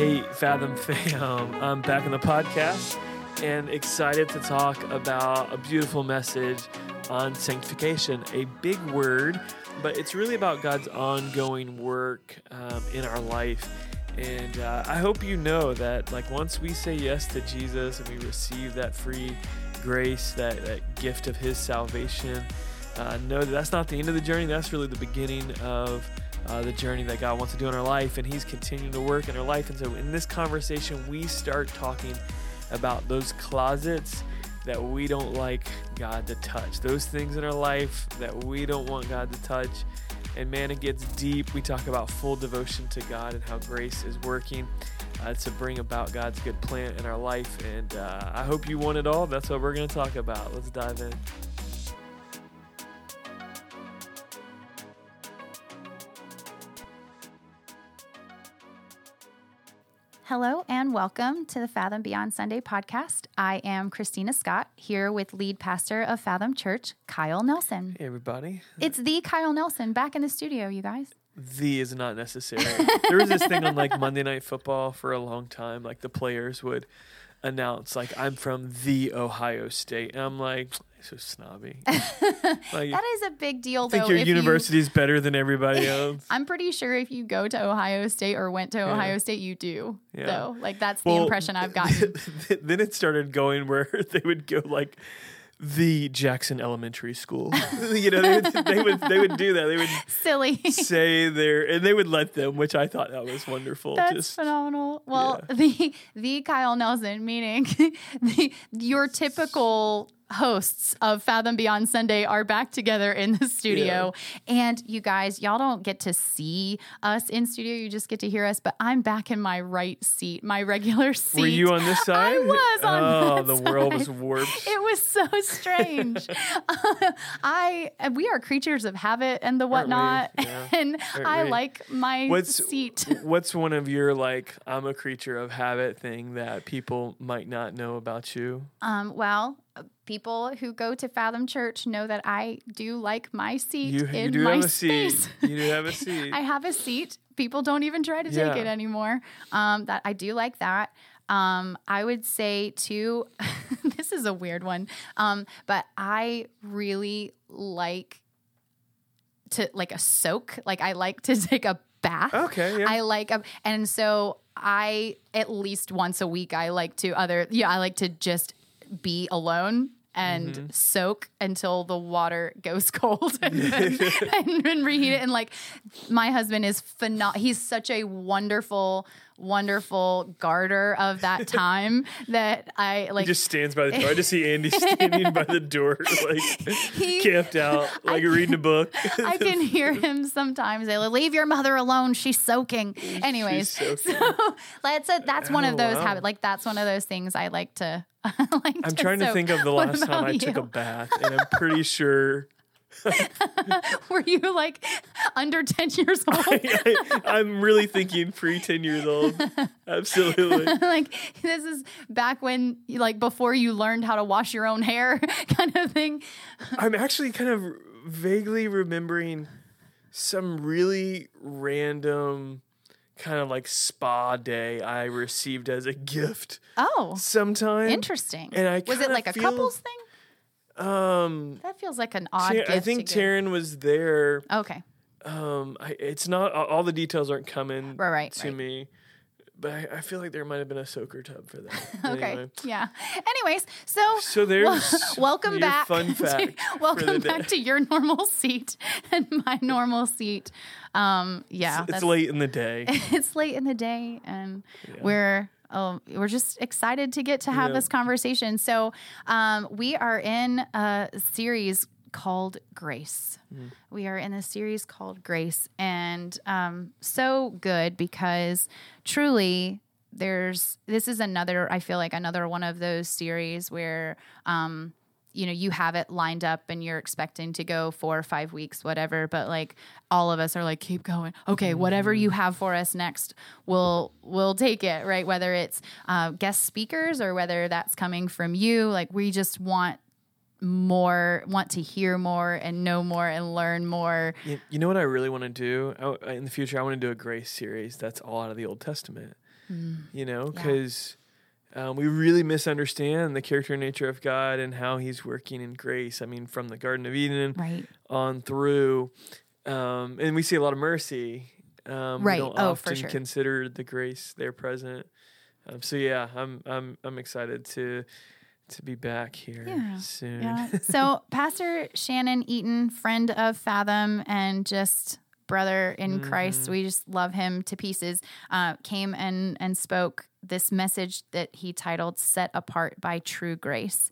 Hey, Fathom fam, I'm back on the podcast and excited to talk about a beautiful message on sanctification. A big word, but it's really about God's ongoing work um, in our life. And uh, I hope you know that, like, once we say yes to Jesus and we receive that free grace, that, that gift of His salvation, uh, know that that's not the end of the journey. That's really the beginning of uh, the journey that God wants to do in our life, and He's continuing to work in our life. And so, in this conversation, we start talking about those closets that we don't like God to touch, those things in our life that we don't want God to touch. And man, it gets deep. We talk about full devotion to God and how grace is working uh, to bring about God's good plan in our life. And uh, I hope you want it all. That's what we're going to talk about. Let's dive in. Hello and welcome to the Fathom Beyond Sunday podcast. I am Christina Scott here with lead pastor of Fathom Church, Kyle Nelson. Hey, everybody. It's the Kyle Nelson back in the studio, you guys. The is not necessary. there was this thing on like Monday Night Football for a long time. Like the players would announce, like, I'm from the Ohio State. And I'm like, so snobby. Like, that is a big deal, think though. your university is better than everybody else. I'm pretty sure if you go to Ohio State or went to Yeah. Ohio State, you do. Yeah. Though, like that's the impression I've gotten. then it started going where they would go like the Jackson Elementary School. you know, they would, they would they would do that. They would Silly. say their and they would let them, which I thought that was wonderful. That's Just phenomenal. Well, the the Kyle Nelson, meaning the your typical hosts of Fathom Beyond Sunday are back together in the studio. And you guys, y'all don't get to see us in studio. You just get to hear us, but I'm back in my right seat, my regular seat. were you on this side? I was on Oh, the world was side. warped. It was so strange. I we are creatures of habit and the whatnot, Yeah. and Aren't I we? like my What's seat. what's one of your like I'm a creature of habit thing that people might not know about you? Um, well, uh, people who go to Fathom Church know that I do like my seat You, in you do my have a space. seat. You do have a seat. I have a seat. People don't even try to take it anymore. Um, that I do like that. Um, I would say too. this is a weird one, um, but I really like to like a soak. Like I like to take a bath. okay, yeah. I like, a, and so I at least once a week I like to other yeah I like to just be alone and Mm-hmm. soak until the water goes cold and then, and then reheat it and like my husband is phenomenal he's such a wonderful wonderful garter of that time that I like he just stands by the door. I just see Andy standing by the door, like He- camped out, like reading a book. I can hear him sometimes. They like, leave your mother alone. She's soaking. Anyways, soaking. so that's a, uh, that's one Oh, of those wow. habits. Like that's one of those things I like to. I like I'm to trying to think of the last time I took a bath, and I'm pretty sure Were you like under ten years old? I, am really thinking pre 10 years old. Absolutely. like this is back when like before you learned how to wash your own hair, kind of thing. I'm actually kind of vaguely remembering some really random kind of like spa day I received as a gift Oh, sometime. interesting. And I was it like a couples thing? Um, That feels like an odd. Tar- I think. Taryn was there. Okay. Um, I, it's not all the details aren't coming Right, right, to right. me, but I, I feel like there might have been a soaker tub for that. Okay. Anyway. Yeah. Anyways, so So there's welcome back. Fun to- fact. welcome day. back to your normal seat and my normal seat. Um, yeah, It's that's- late in the day. it's late in the day, and we're um, we're just excited to get to have Yeah. this conversation. So um, we are in a series called Grace. Mm-hmm. We are in a series called Grace, and um, so good because truly. There's this is another I feel like another one of those series where um you know you have it lined up and you're expecting to go four or five weeks whatever but like all of us are like keep going. Okay whatever you have for us next we'll we'll take it right? Whether it's uh, guest speakers or whether that's coming from you like we just want more want to hear more and know more and learn more. You, you know what I really want to do? I, I- in the future? I want to do a grace series that's all out of the Old Testament. you know, because um, we really misunderstand the character and nature of God and how He's working in grace. I mean, from the Garden of Eden Right. on through, um, and we see a lot of mercy. Um, Right. We don't Oh, often sure. consider the grace there present. Um, so yeah, I'm I'm I'm excited to to be back here Yeah. soon. Yeah. so Pastor Shannon Eaton, friend of Fathom and just brother in Christ, Mm-hmm. we just love him to pieces. Uh, came and and spoke this message that he titled "Set Apart by True Grace,"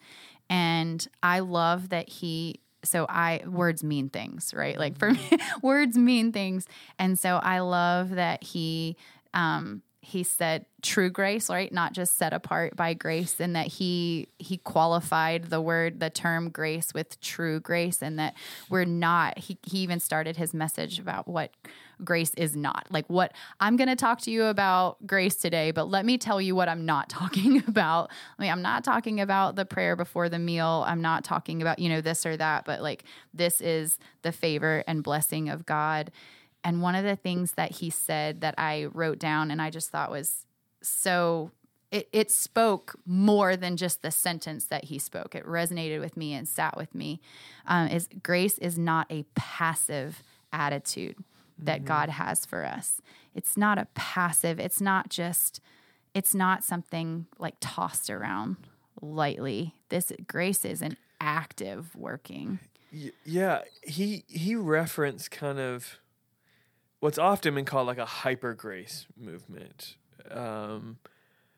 and I love that he. So I words mean things, right? Like for me, words mean things, and so I love that he um, he said true grace right? Not just set apart by grace and that he he qualified the word the term grace with true grace and that we're not he, he even started his message about what grace is not. Like what i'm going to talk to you about grace today but let me tell you what i'm not talking about. I mean i'm not talking about the prayer before the meal. I'm not talking about you know this or that but like this is the favor and blessing of god and one of the things that he said that I wrote down and I just thought was so it, it spoke more than just the sentence that he spoke. It resonated with me and sat with me. Um, is grace is not a passive attitude that God has for us. It's not a passive. It's not just. It's not something like tossed around lightly. This grace is an active working. Yeah, he he referenced kind of what's often been called like a hyper grace movement um,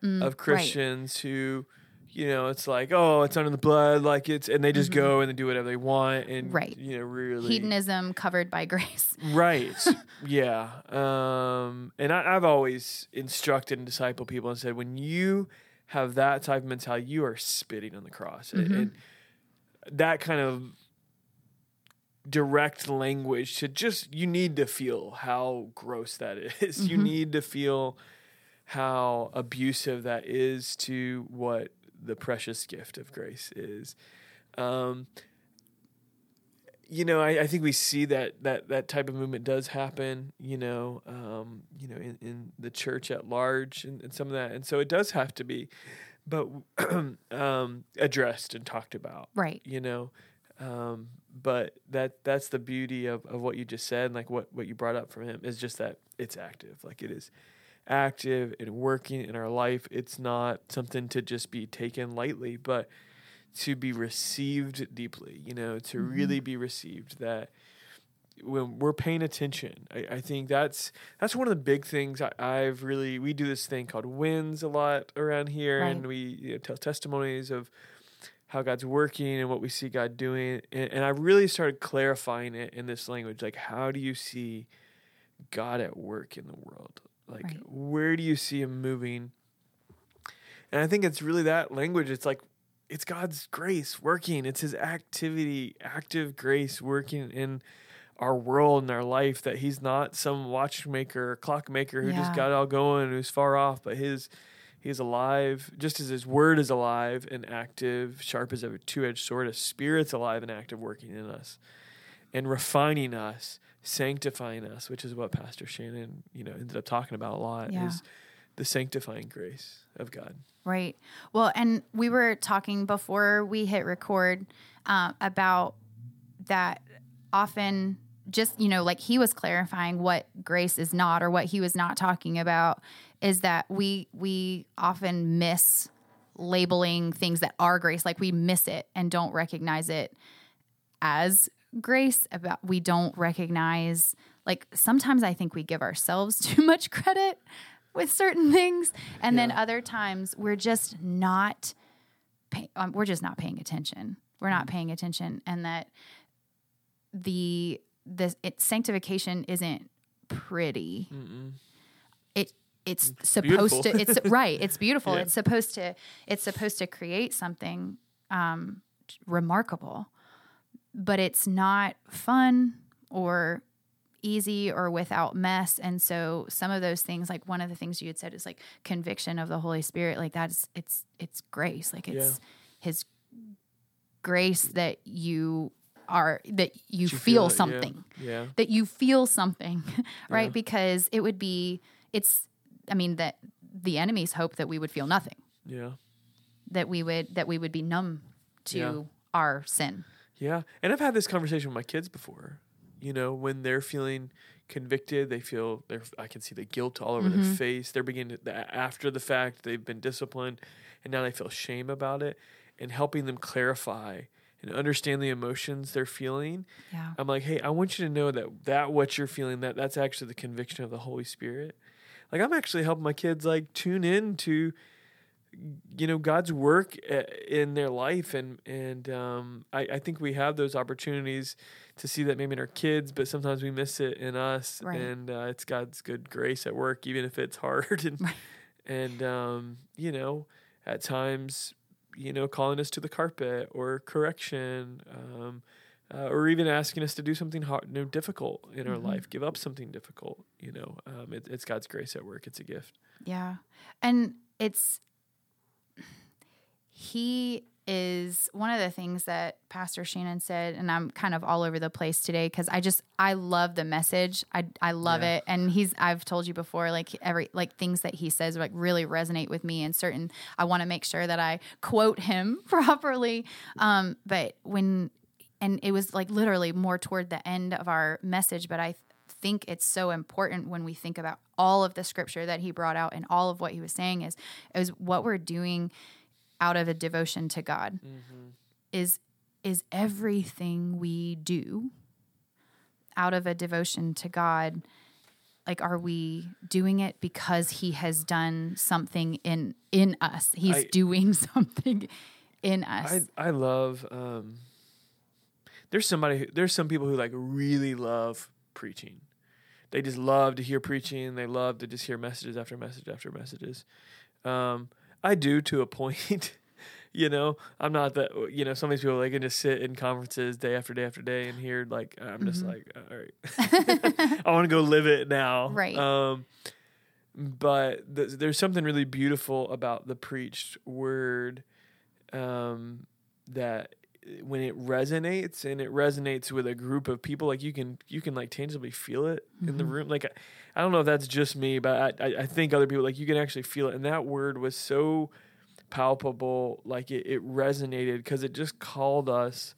of Christians who, you know, it's like oh, it's under the blood, like it's, and they just go and they do whatever they want, and Right. you know, really Hedonism covered by grace. Right. yeah. Um, and I, I've always instructed and discipled people and said, when you have that type of mentality, you are spitting on the cross. And- And, that kind of direct language to just, you need to feel how gross that is. You need to feel how abusive that is to what the precious gift of grace is. Um, you know, I, I think we see that that that type of movement does happen. You know, um, you know, in, in the church at large, and, and some of that, and so it does have to be, but um, addressed and talked about. Right. You know, um, but that that's the beauty of, of what you just said, and like what what you brought up from him is just that it's active, like it is active and working in our life. It's not something to just be taken lightly, but to be received deeply, you know, to really be received that when we're paying attention, I, I think that's that's one of the big things I, I've really we do this thing called wins a lot around here and we you know, tell testimonies of how God's working and what we see God doing. And, and I really started clarifying it in this language. Like, how do you see God at work in the world? Like, Right. where do you see Him moving? And I think it's really that language. It's like, it's God's grace working. It's His activity, active grace working in our world and our life. That He's not some watchmaker or clockmaker who just got it all going, who's far off, but His He's alive, just as His Word is alive and active, sharp as a two-edged sword. His Spirit's alive and active, working in us and refining us, sanctifying us, which is what Pastor Shannon, you know, ended up talking about a lot. Yeah. Is the sanctifying grace of God. Right. Well, and we were talking before we hit record uh, about that often just, you know, like he was clarifying what grace is not or what he was not talking about is that we we often miss labeling things that are grace. Like we miss it and don't recognize it as grace about we don't recognize like sometimes i think we give ourselves too much credit with certain things. And then other times we're just not pay, um, we're just not paying attention. We're not paying attention and that the the it, sanctification isn't pretty. It it's supposed beautiful. to it's right it's beautiful. Yeah. it's supposed to it's supposed to create something um remarkable. But it's not fun or easy or without mess. And so some of those things like one of the things you had said is like conviction of the holy spirit. Like that's it's it's grace. Like it's Yeah. his grace that you are that you, You feel, it, something Yeah. that you feel something right Yeah. because it would be it's i mean that the enemy's hope that we would feel nothing, Yeah. that we would that we would be numb to Yeah. our sin. Yeah. And I've had this conversation with my kids before. You know, when they're feeling convicted, they feel they're I can see the guilt all over their mm-hmm. face. They're beginning to, after the fact they've been disciplined and now they feel shame about it and helping them clarify and understand the emotions they're feeling. Yeah. I'm like, "Hey, I want you to know that that what you're feeling that that's actually the conviction of the Holy Spirit." Like I'm actually helping my kids like tune in to you know God's work uh, in their life, and and um, I, I think we have those opportunities to see that maybe in our kids, but sometimes we miss it in us, Right. and uh, it's God's good grace at work, even if it's hard, and Right. and um, you know at times you know calling us to the carpet or correction. Um, uh, or even asking us to do something hard, you know, difficult in our Mhm. life, give up something difficult. You know, um, it, it's God's grace at work. It's a gift. Yeah. And it's he is one of the things that Pastor Shannon said, and I'm kind of all over the place today because I just I love the message. I I love Yeah. it, and he's I've told you before, like every like things that he says like really resonate with me, and certain I want to make sure that I quote him properly. Um, but when and it was like literally more toward the end of our message, but I think it's so important when we think about all of the scripture that he brought out and all of what he was saying is is what we're doing out of a devotion to God is is everything we do out of a devotion to God like are we doing it because he has done something in in us he's I- doing something in us I I love. Um, there's somebody. Who, there's some people who like really love preaching. They just love to hear preaching. They love to just hear messages after message after messages. Um, I do to a point. you know, I'm not that. You know, some of these people they can just sit in conferences day after day after day and hear like I'm just like, all right, I want to go live it now. Right. Um, but th- there's something really beautiful about the preached word um, that when it resonates and it resonates with a group of people like you can you can like tangibly feel it in the mm-hmm. room. Like I, I don't know if that's just me but I, I i think other people like you can actually feel it. And that word was so palpable like it, it resonated because it just called us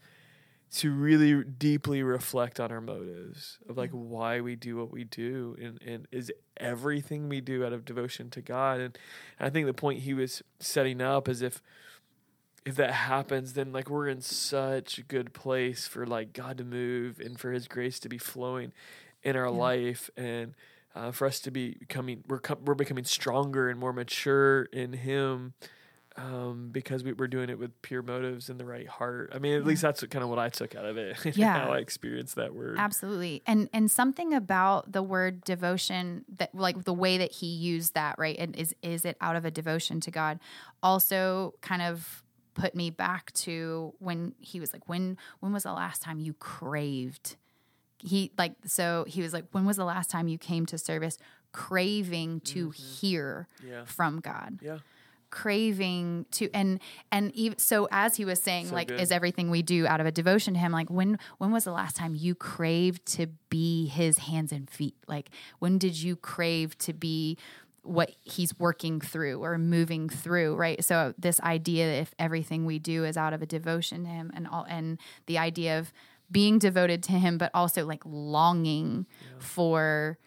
to really deeply reflect on our motives of like mm-hmm. why we do what we do and, and is everything we do out of devotion to God. And I think the point he was setting up is if if that happens, then like we're in such a good place for like God to move and for his grace to be flowing in our Yeah. life and uh, for us to be becoming we're com- we're becoming stronger and more mature in him um, because we, we're doing it with pure motives and the right heart. I mean, at least that's kind of what I took out of it. Yeah. how I experienced that word. Absolutely. And and something about the word devotion that like the way that he used that, right? And is is it out of a devotion to God also kind of put me back to when he was like when when was the last time you craved he like so he was like when was the last time you came to service craving to mm-hmm. hear Yeah. from God Yeah. craving to and and even so as he was saying So like good. is everything we do out of a devotion to him like when when was the last time you craved to be his hands and feet like when did you crave to be what he's working through or moving through right? So this idea that if everything we do is out of a devotion to him and all and the idea of being devoted to him but also like longing for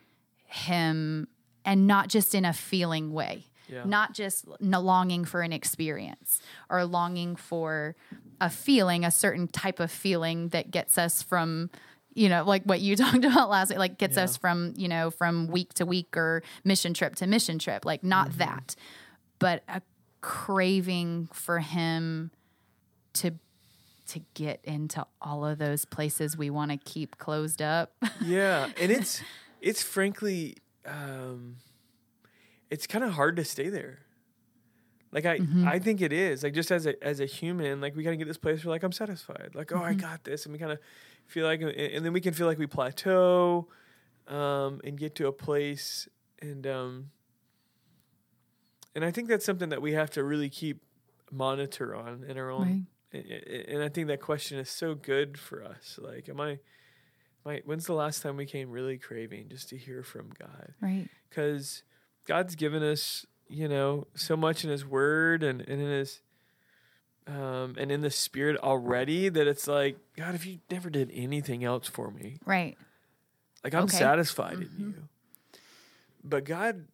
him and not just in a feeling way. Yeah. not just longing for an experience or longing for a feeling a certain type of feeling that gets us from you know like what you talked about last week like gets Yeah. us from you know from week to week or mission trip to mission trip like not Mm-hmm. that but a craving for him to to get into all of those places we want to keep closed up yeah and it's it's frankly um it's kind of hard to stay there like i Mm-hmm. i think it is like just as a as a human like we gotta get this place where like i'm satisfied like oh i Mm-hmm. got this and we kind of feel like and then we can feel like we plateau um and get to a place and um and i think that's something that we have to really keep monitor on in our own a- and I think that question is so good for us. Like, am I, I when's the last time we came really craving just to hear from God? right Because God's given us you know, so much in His Word and, and in His um, and in the Spirit already that it's like, God, if you never did anything else for me, Right. like I'm Okay. satisfied Mhm. in you. But God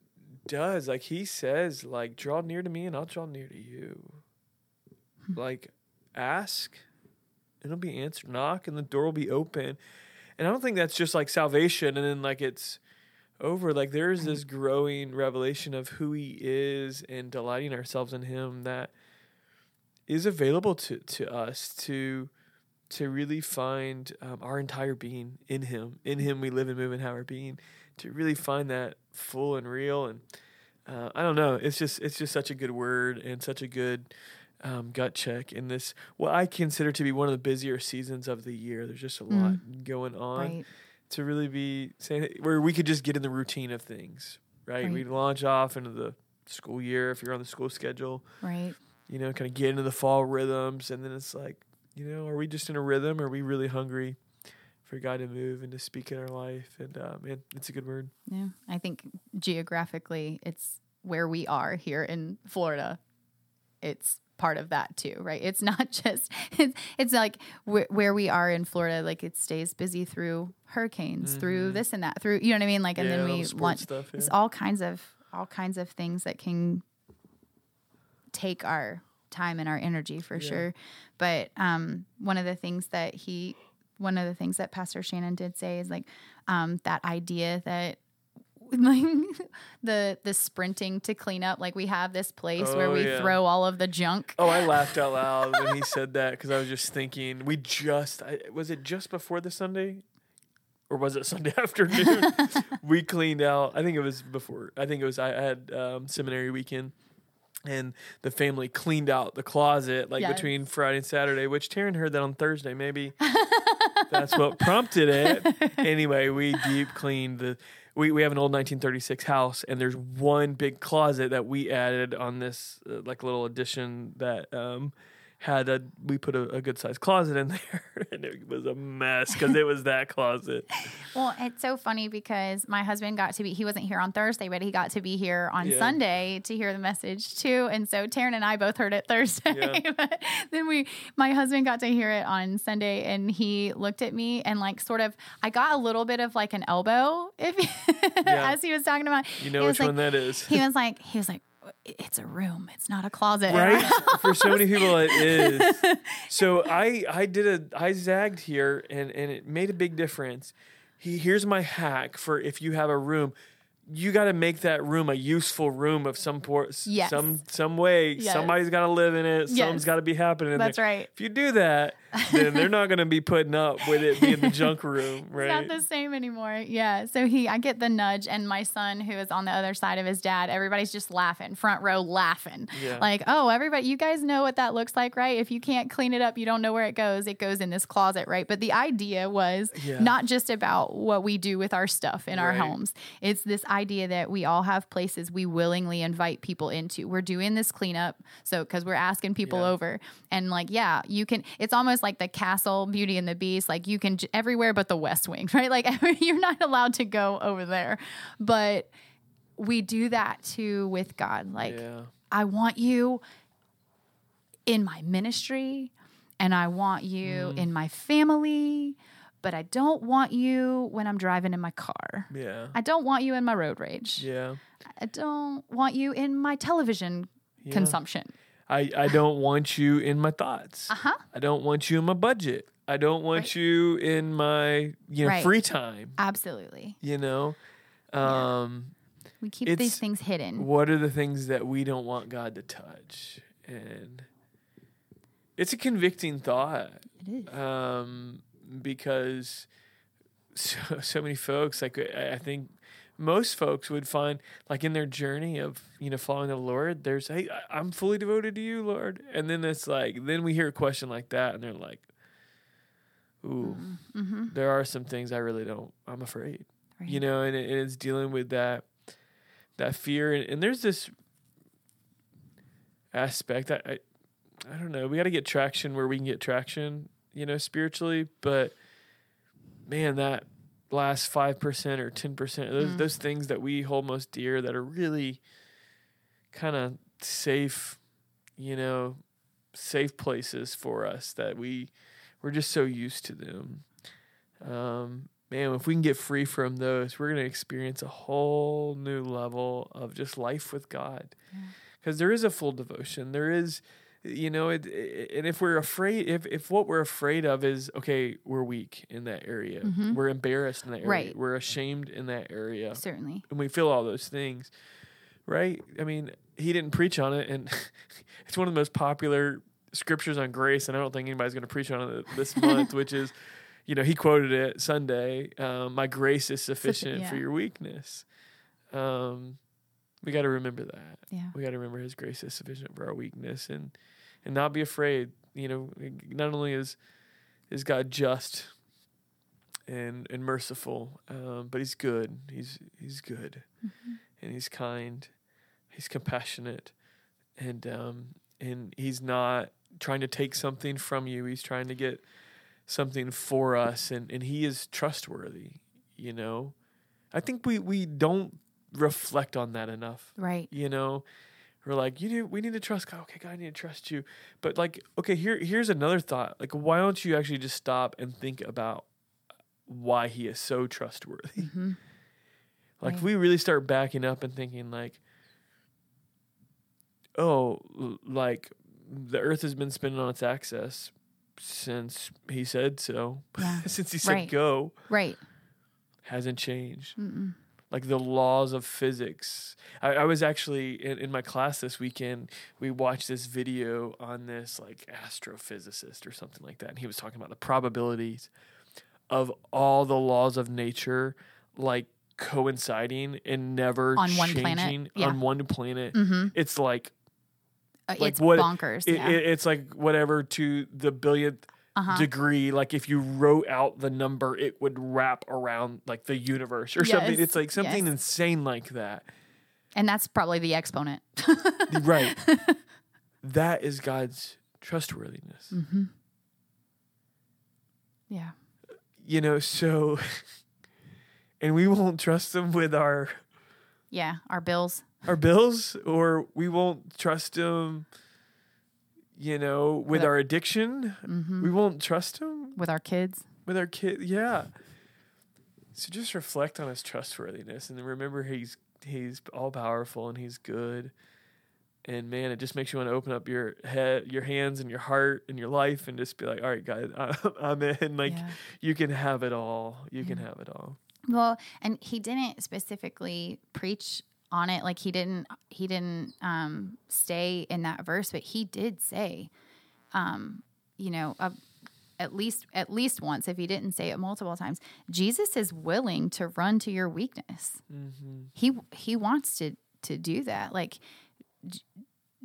does, like He says, like draw near to me and I'll draw near to you. Like ask, and it'll be answered. Knock, and the door will be open. And I don't think that's just like salvation, and then like it's over. Like there's this growing revelation of who He is and delighting ourselves in Him that is available to to us to to really find um, our entire being in Him. In Him, we live and move and have our being. To really find that full and real, and uh, I don't know. It's just it's just such a good word and such a good um, gut check in this what I consider to be one of the busier seasons of the year. There's just a lot going on Right. to really be saying where we could just get in the routine of things, right? Right. We launch off into the school year if you're on the school schedule, Right. You know, kind of get into the fall rhythms, and then it's like, you know, are we just in a rhythm? Or are we really hungry for God to move and to speak in our life? And uh, man, it's a good word. Yeah. I think geographically, it's where we are here in Florida. It's part of that too, right? It's not just, it's, it's like wh- where we are in Florida, like it stays busy through hurricanes, through Mhm. this and that, through, you know what I mean? Like, and yeah, then we want, stuff. Yeah. it's all kinds of, all kinds of things that can take our time and our energy for Yeah. sure. But um, one of the things that he, one of the things that Pastor Shannon did say is like um, that idea that like the the sprinting to clean up like we have this place where Oh, we yeah. throw all of the junk Oh, I laughed out loud when he said that because I was just thinking we just I, was it just before the Sunday, or was it Sunday afternoon? we cleaned out. I think it was before. I think it was I had um, seminary weekend, and the family cleaned out the closet like Yes. between Friday and Saturday. Which Taryn heard that on Thursday. Maybe that's what prompted it. Anyway, we deep cleaned the. We, we have an old 1936 house, and there's one big closet that we added on this uh, like little addition that um, had a we put a, a good sized closet in there, and it was a mess because it was that closet. Well, it's so funny because my husband got to be, he wasn't here on Thursday, but he got to be here on Yeah. Sunday to hear the message too. And so Taryn and I both heard it Thursday. Yeah. but then we, my husband got to hear it on Sunday and he looked at me and like sort of, I got a little bit of like an elbow if as he was talking about. You know which was one that is, He was like, he was like, it's a room. It's not a closet. right? For so many people, it is. So I I did a I zagged here, and and it made a big difference. He here's my hack for if you have a room. You got to make that room a useful room of some port, Yes. some some way. Yes. Somebody's got to live in it. Yes. Something's got to be happening. in That's there. right. If you do that, then they're not going to be putting up with it being the junk room, It's right? not the same anymore. Yeah. So he, I get the nudge, and my son, who is on the other side of his dad, everybody's just laughing, front row laughing. Yeah. Like, oh, everybody, you guys know what that looks like, right? If you can't clean it up, you don't know where it goes. It goes in this closet, right? But the idea was Yeah. not just about what we do with our stuff in our homes. It's this idea that we all have places we willingly invite people into. We're doing this cleanup, so because we're asking people Yeah. over, and like, yeah, you can. It's almost like the castle, Beauty and the Beast. Like you can everywhere but the West Wing, right? Like you're not allowed to go over there, but we do that too with God. Like yeah. I want you in my ministry and I want you Mm. in my family, but I don't want you when I'm driving in my car. Yeah. I don't want you in my road rage. Yeah. I don't want you in my television Yeah. consumption. I, I don't want you in my thoughts. Uh huh. I don't want you in my budget. I don't want Right. you in my you know Right. free time. Absolutely. You know, um, We keep these things hidden. what are the things that we don't want God to touch? And it's a convicting thought It is. um, because so, so many folks, like I I think most folks would find, like in their journey of you know following the Lord, there's hey, I'm fully devoted to you, Lord, and then it's like then we hear a question like that, and they're like, ooh, Mm-hmm. there are some things I really don't. I'm afraid, Right. you know, and, it, and it's dealing with that that fear, and, and there's this aspect. I, I I don't know. We got to get traction where we can get traction, you know, spiritually. But man, that last five percent or ten percent, those Mm. those things that we hold most dear that are really kind of safe, you know, safe places for us that we we're just so used to them. Um, man, if we can get free from those, we're going to experience a whole new level of just life with God. Because there is a full devotion. There is, you know, it, it- and if we're afraid, if, if what we're afraid of is, okay, we're weak in that area, Mhm. we're embarrassed in that area, Right. we're ashamed in that area, Certainly. and we feel all those things, right? I mean, he didn't preach on it, and it's one of the most popular scriptures on grace, and I don't think anybody's going to preach on it this month, which is, you know, he quoted it Sunday. Um, My grace is sufficient for yeah. your weakness. Um, we got to remember that. Yeah. We got to remember His grace is sufficient for our weakness, and and not be afraid. You know, not only is is God just and and merciful, um, but He's good. He's He's good, and He's kind. He's compassionate, and um, and He's not trying to take something from you. He's trying to get something for us, and and He is trustworthy. You know, I think we we don't reflect on that enough Right. you know we're like you need we need to trust god okay god i need to trust you but like okay here here's another thought like why don't you actually just stop and think about why he is so trustworthy hmm like if Right. we really start backing up and thinking like oh like the earth has been spinning on its axis since he said so Yeah. since he said Right. go Right. hasn't changed Mm-mm. Like the laws of physics. I, I was actually in, in my class this weekend. We watched this video on this like astrophysicist or something like that, and he was talking about the probabilities of all the laws of nature like coinciding and never On one changing planet? Yeah. on one planet. hmm It's like Uh, Like it's what- bonkers. it, yeah. it- it's like whatever to the billionth uh-huh. degree like if you wrote out the number it would wrap around like the universe or something it's like something yes. insane like that and that's probably the exponent. right that is god's trustworthiness hmm Yeah. you know so and we won't trust him with our Yeah. Our bills. our bills or we won't trust him you know with With our- our addiction hmm we won't trust him. With our kids. with our kid yeah. So just reflect on his trustworthiness and remember he's he's all powerful and he's good. And man it just makes you want to open up your head your hands and your heart and your life and just be like all right guys i'm in. Like yeah. you can have it all. You can have it all. Well, and he didn't specifically preach on it. Like he didn't he didn't um stay in that verse, but he did say, um, you know, uh, at least at least once, if he didn't say it multiple times, Jesus is willing to run to your weakness. mm-hmm. He he wants to to do that. Like J-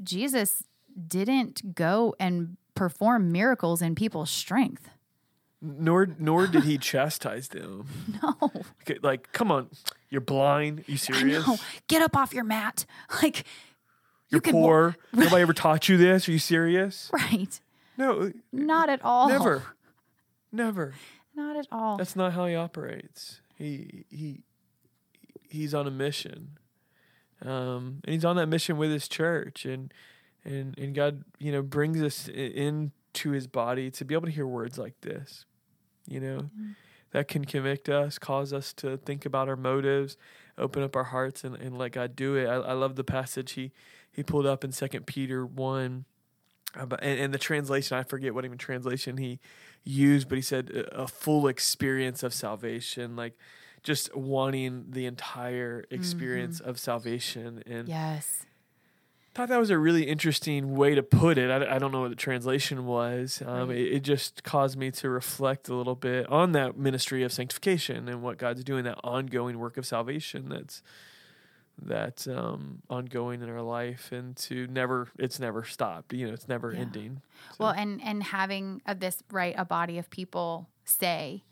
Jesus didn't go and perform miracles in people's strength. nor nor did he chastise them No. Okay, like come on you're blind you I serious know. Get up off your mat. Like you're can wa- poor nobody ever taught you this are you serious right. no Not at all. never never Not at all. That's not how he operates. He he he's on a mission, um, and he's on that mission with his church, and and and God, you know, brings us into His body to be able to hear words like this, you know, that can convict us, cause us to think about our motives, open up our hearts, and, and let God do it. I, I love the passage he he pulled up in Second Peter one. About, and, and the translation, I forget what even translation he used, but he said a, a full experience of salvation, like just wanting the entire mm-hmm. experience of salvation. And yes. Thought that was a really interesting way to put it. I, I don't know what the translation was. Um, Right. it, it just caused me to reflect a little bit on that ministry of sanctification and what God's doing, that ongoing work of salvation that's that's um, ongoing in our life, and to never, it's never stopped. You know, it's never Yeah. ending. Well, and and having a, this right a body of people say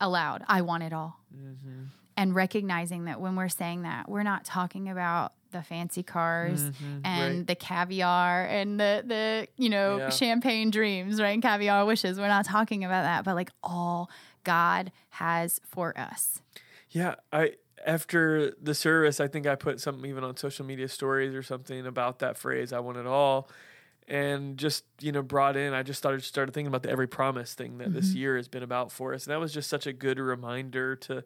aloud, "I want it all," Mm-hmm. and recognizing that when we're saying that, we're not talking about the fancy cars Mhm, and right. the caviar and the the you know Yeah. champagne dreams, right? And caviar wishes. We're not talking about that, but like all God has for us. Yeah, I after the service, I think I put something even on social media stories or something about that phrase, I want it all. And just, you know, brought in, I just started started thinking about the every promise thing that this Mhm. year has been about for us. And that was just such a good reminder to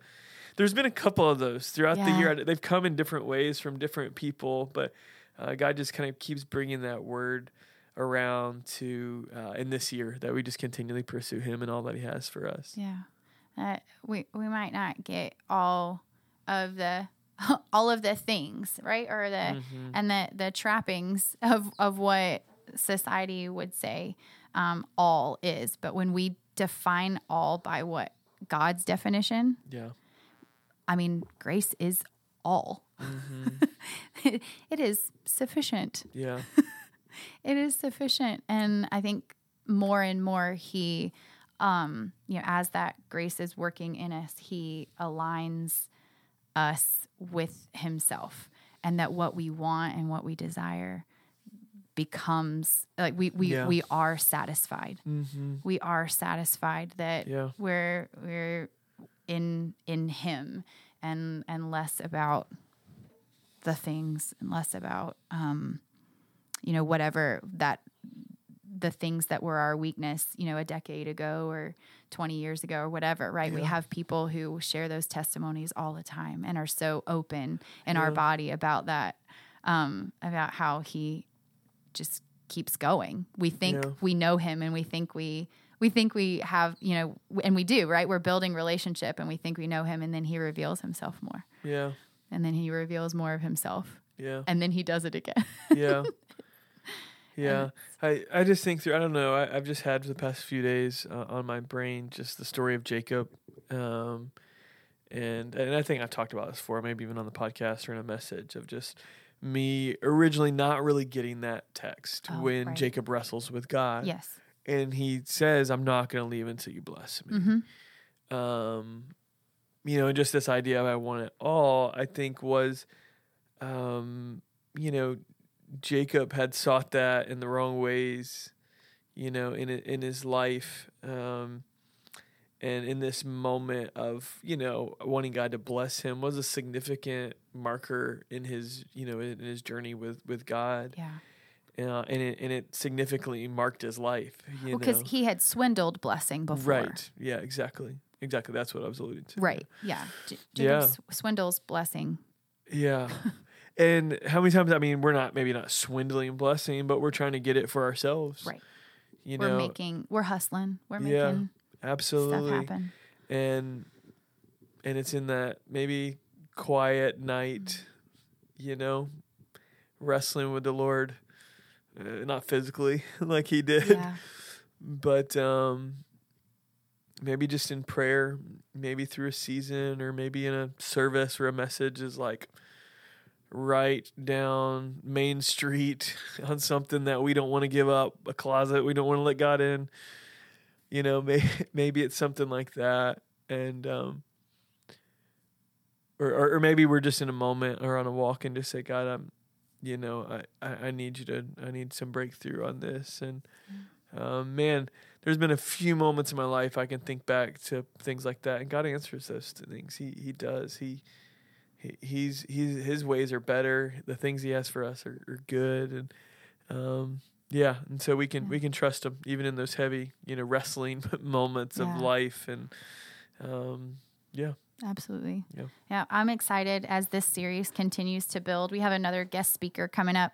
there's been a couple of those throughout the year. They've come in different ways from different people, but uh, God just kind of keeps bringing that word around to uh, in this year that we just continually pursue Him and all that He has for us. Yeah. Uh, we we might not get all of the all of the things, right? Or the Mhm. and the the trappings of of what society would say um, all is. But when we define all by what God's definition, Yeah. I mean, grace is all. hmm it is sufficient. Yeah. It is sufficient. And I think more and more he um, you know, as that grace is working in us, he aligns us with himself. And that what we want and what we desire becomes like we we, Yeah. we are satisfied. hmm We are satisfied that Yeah. we're we're in in him and and less about the things and less about um you know whatever that the things that were our weakness you know a decade ago or 20 years ago or whatever right? We have people who share those testimonies all the time and are so open in our body about that um about how he just keeps going. We think Yeah. we know him and we think we we think we have you know and we do right? We're building relationship and we think we know him and then he reveals himself more. Yeah. and then he reveals more of himself. Yeah. and then he does it again. Yeah. Yeah. I i just think through i don't know I, i've just had for the past few days uh, on my brain just the story of jacob um and and i think i've talked about this before maybe even on the podcast or in a message of just me originally not really getting that text Oh, when right. jacob wrestles with god. Yes and he says i'm not going to leave until you bless me. Mm-hmm. um, you know, just this idea of I want it all, I think was, um, you know, Jacob had sought that in the wrong ways, you know, in in his life, um, and in this moment of you know wanting God to bless him was a significant marker in his you know in his journey with with God, yeah uh, and it and it significantly marked his life. You well because he had swindled blessing before Right. Yeah, exactly. Exactly. That's what I was alluding to. right yeah J- Yeah. Swindles blessing Yeah. and how many times, I mean, we're not, maybe not swindling blessing, but we're trying to get it for ourselves. right You we're know, making we're hustling we're Yeah, making stuff absolutely. happen And, and it's in that maybe quiet night, you know, wrestling with the Lord, uh, not physically like he did, yeah but, um, maybe just in prayer, maybe through a season or maybe in a service or a message is like right down Main Street on something that we don't want to give up, a closet we don't want to let God in. You know, may, maybe it's something like that. And, um, or, or, or maybe we're just in a moment or on a walk and just say, God, I'm, you know, I, I, I need you to, I need some breakthrough on this. And, um, man, there's been a few moments in my life I can think back to things like that, and God answers those things. He He does. He, he he's he's his ways are better. The things He has for us are, are good, and um, yeah, and so we can Yeah. we can trust Him even in those heavy you know wrestling moments of life, and um, yeah, Absolutely. Yeah. Yeah. I'm excited as this series continues to build. We have another guest speaker coming up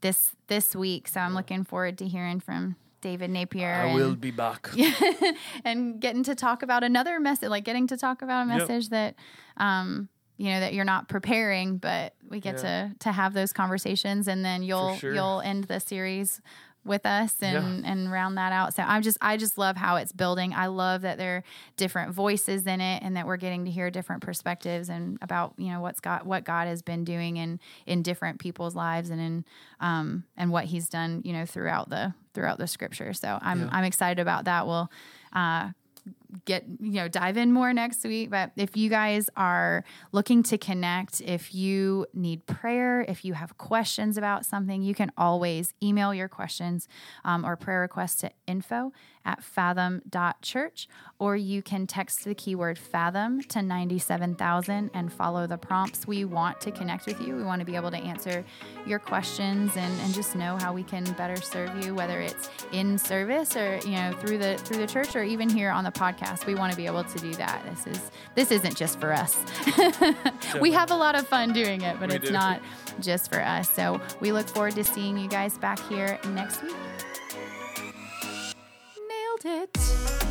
this this week. So I'm looking forward to hearing from David Napier. I and, will be back. and getting to talk about another message, like getting to talk about a Yep. message that um you know that you're not preparing, but we get to to have those conversations and then you'll sure. you'll end the series with us and and round that out. So I'm just I just love how it's building. I love that there are different voices in it and that we're getting to hear different perspectives and about, you know, what's got what God has been doing in in different people's lives and in um and what he's done, you know, throughout the throughout the scripture. So I'm Yeah. I'm excited about that. We'll uh get you know dive in more next week. But if you guys are looking to connect if you need prayer if you have questions about something you can always email your questions um, or prayer requests to info at fathom.church or you can text the keyword fathom to 97000 and follow the prompts. We want to connect with you. We want to be able to answer your questions and, and just know how we can better serve you whether it's in service or you know through the through the church or even here on the podcast. We want to be able to do that. This is this isn't just for us. We have a lot of fun doing it but We it's do. not just for us. So we look forward to seeing you guys back here next week it.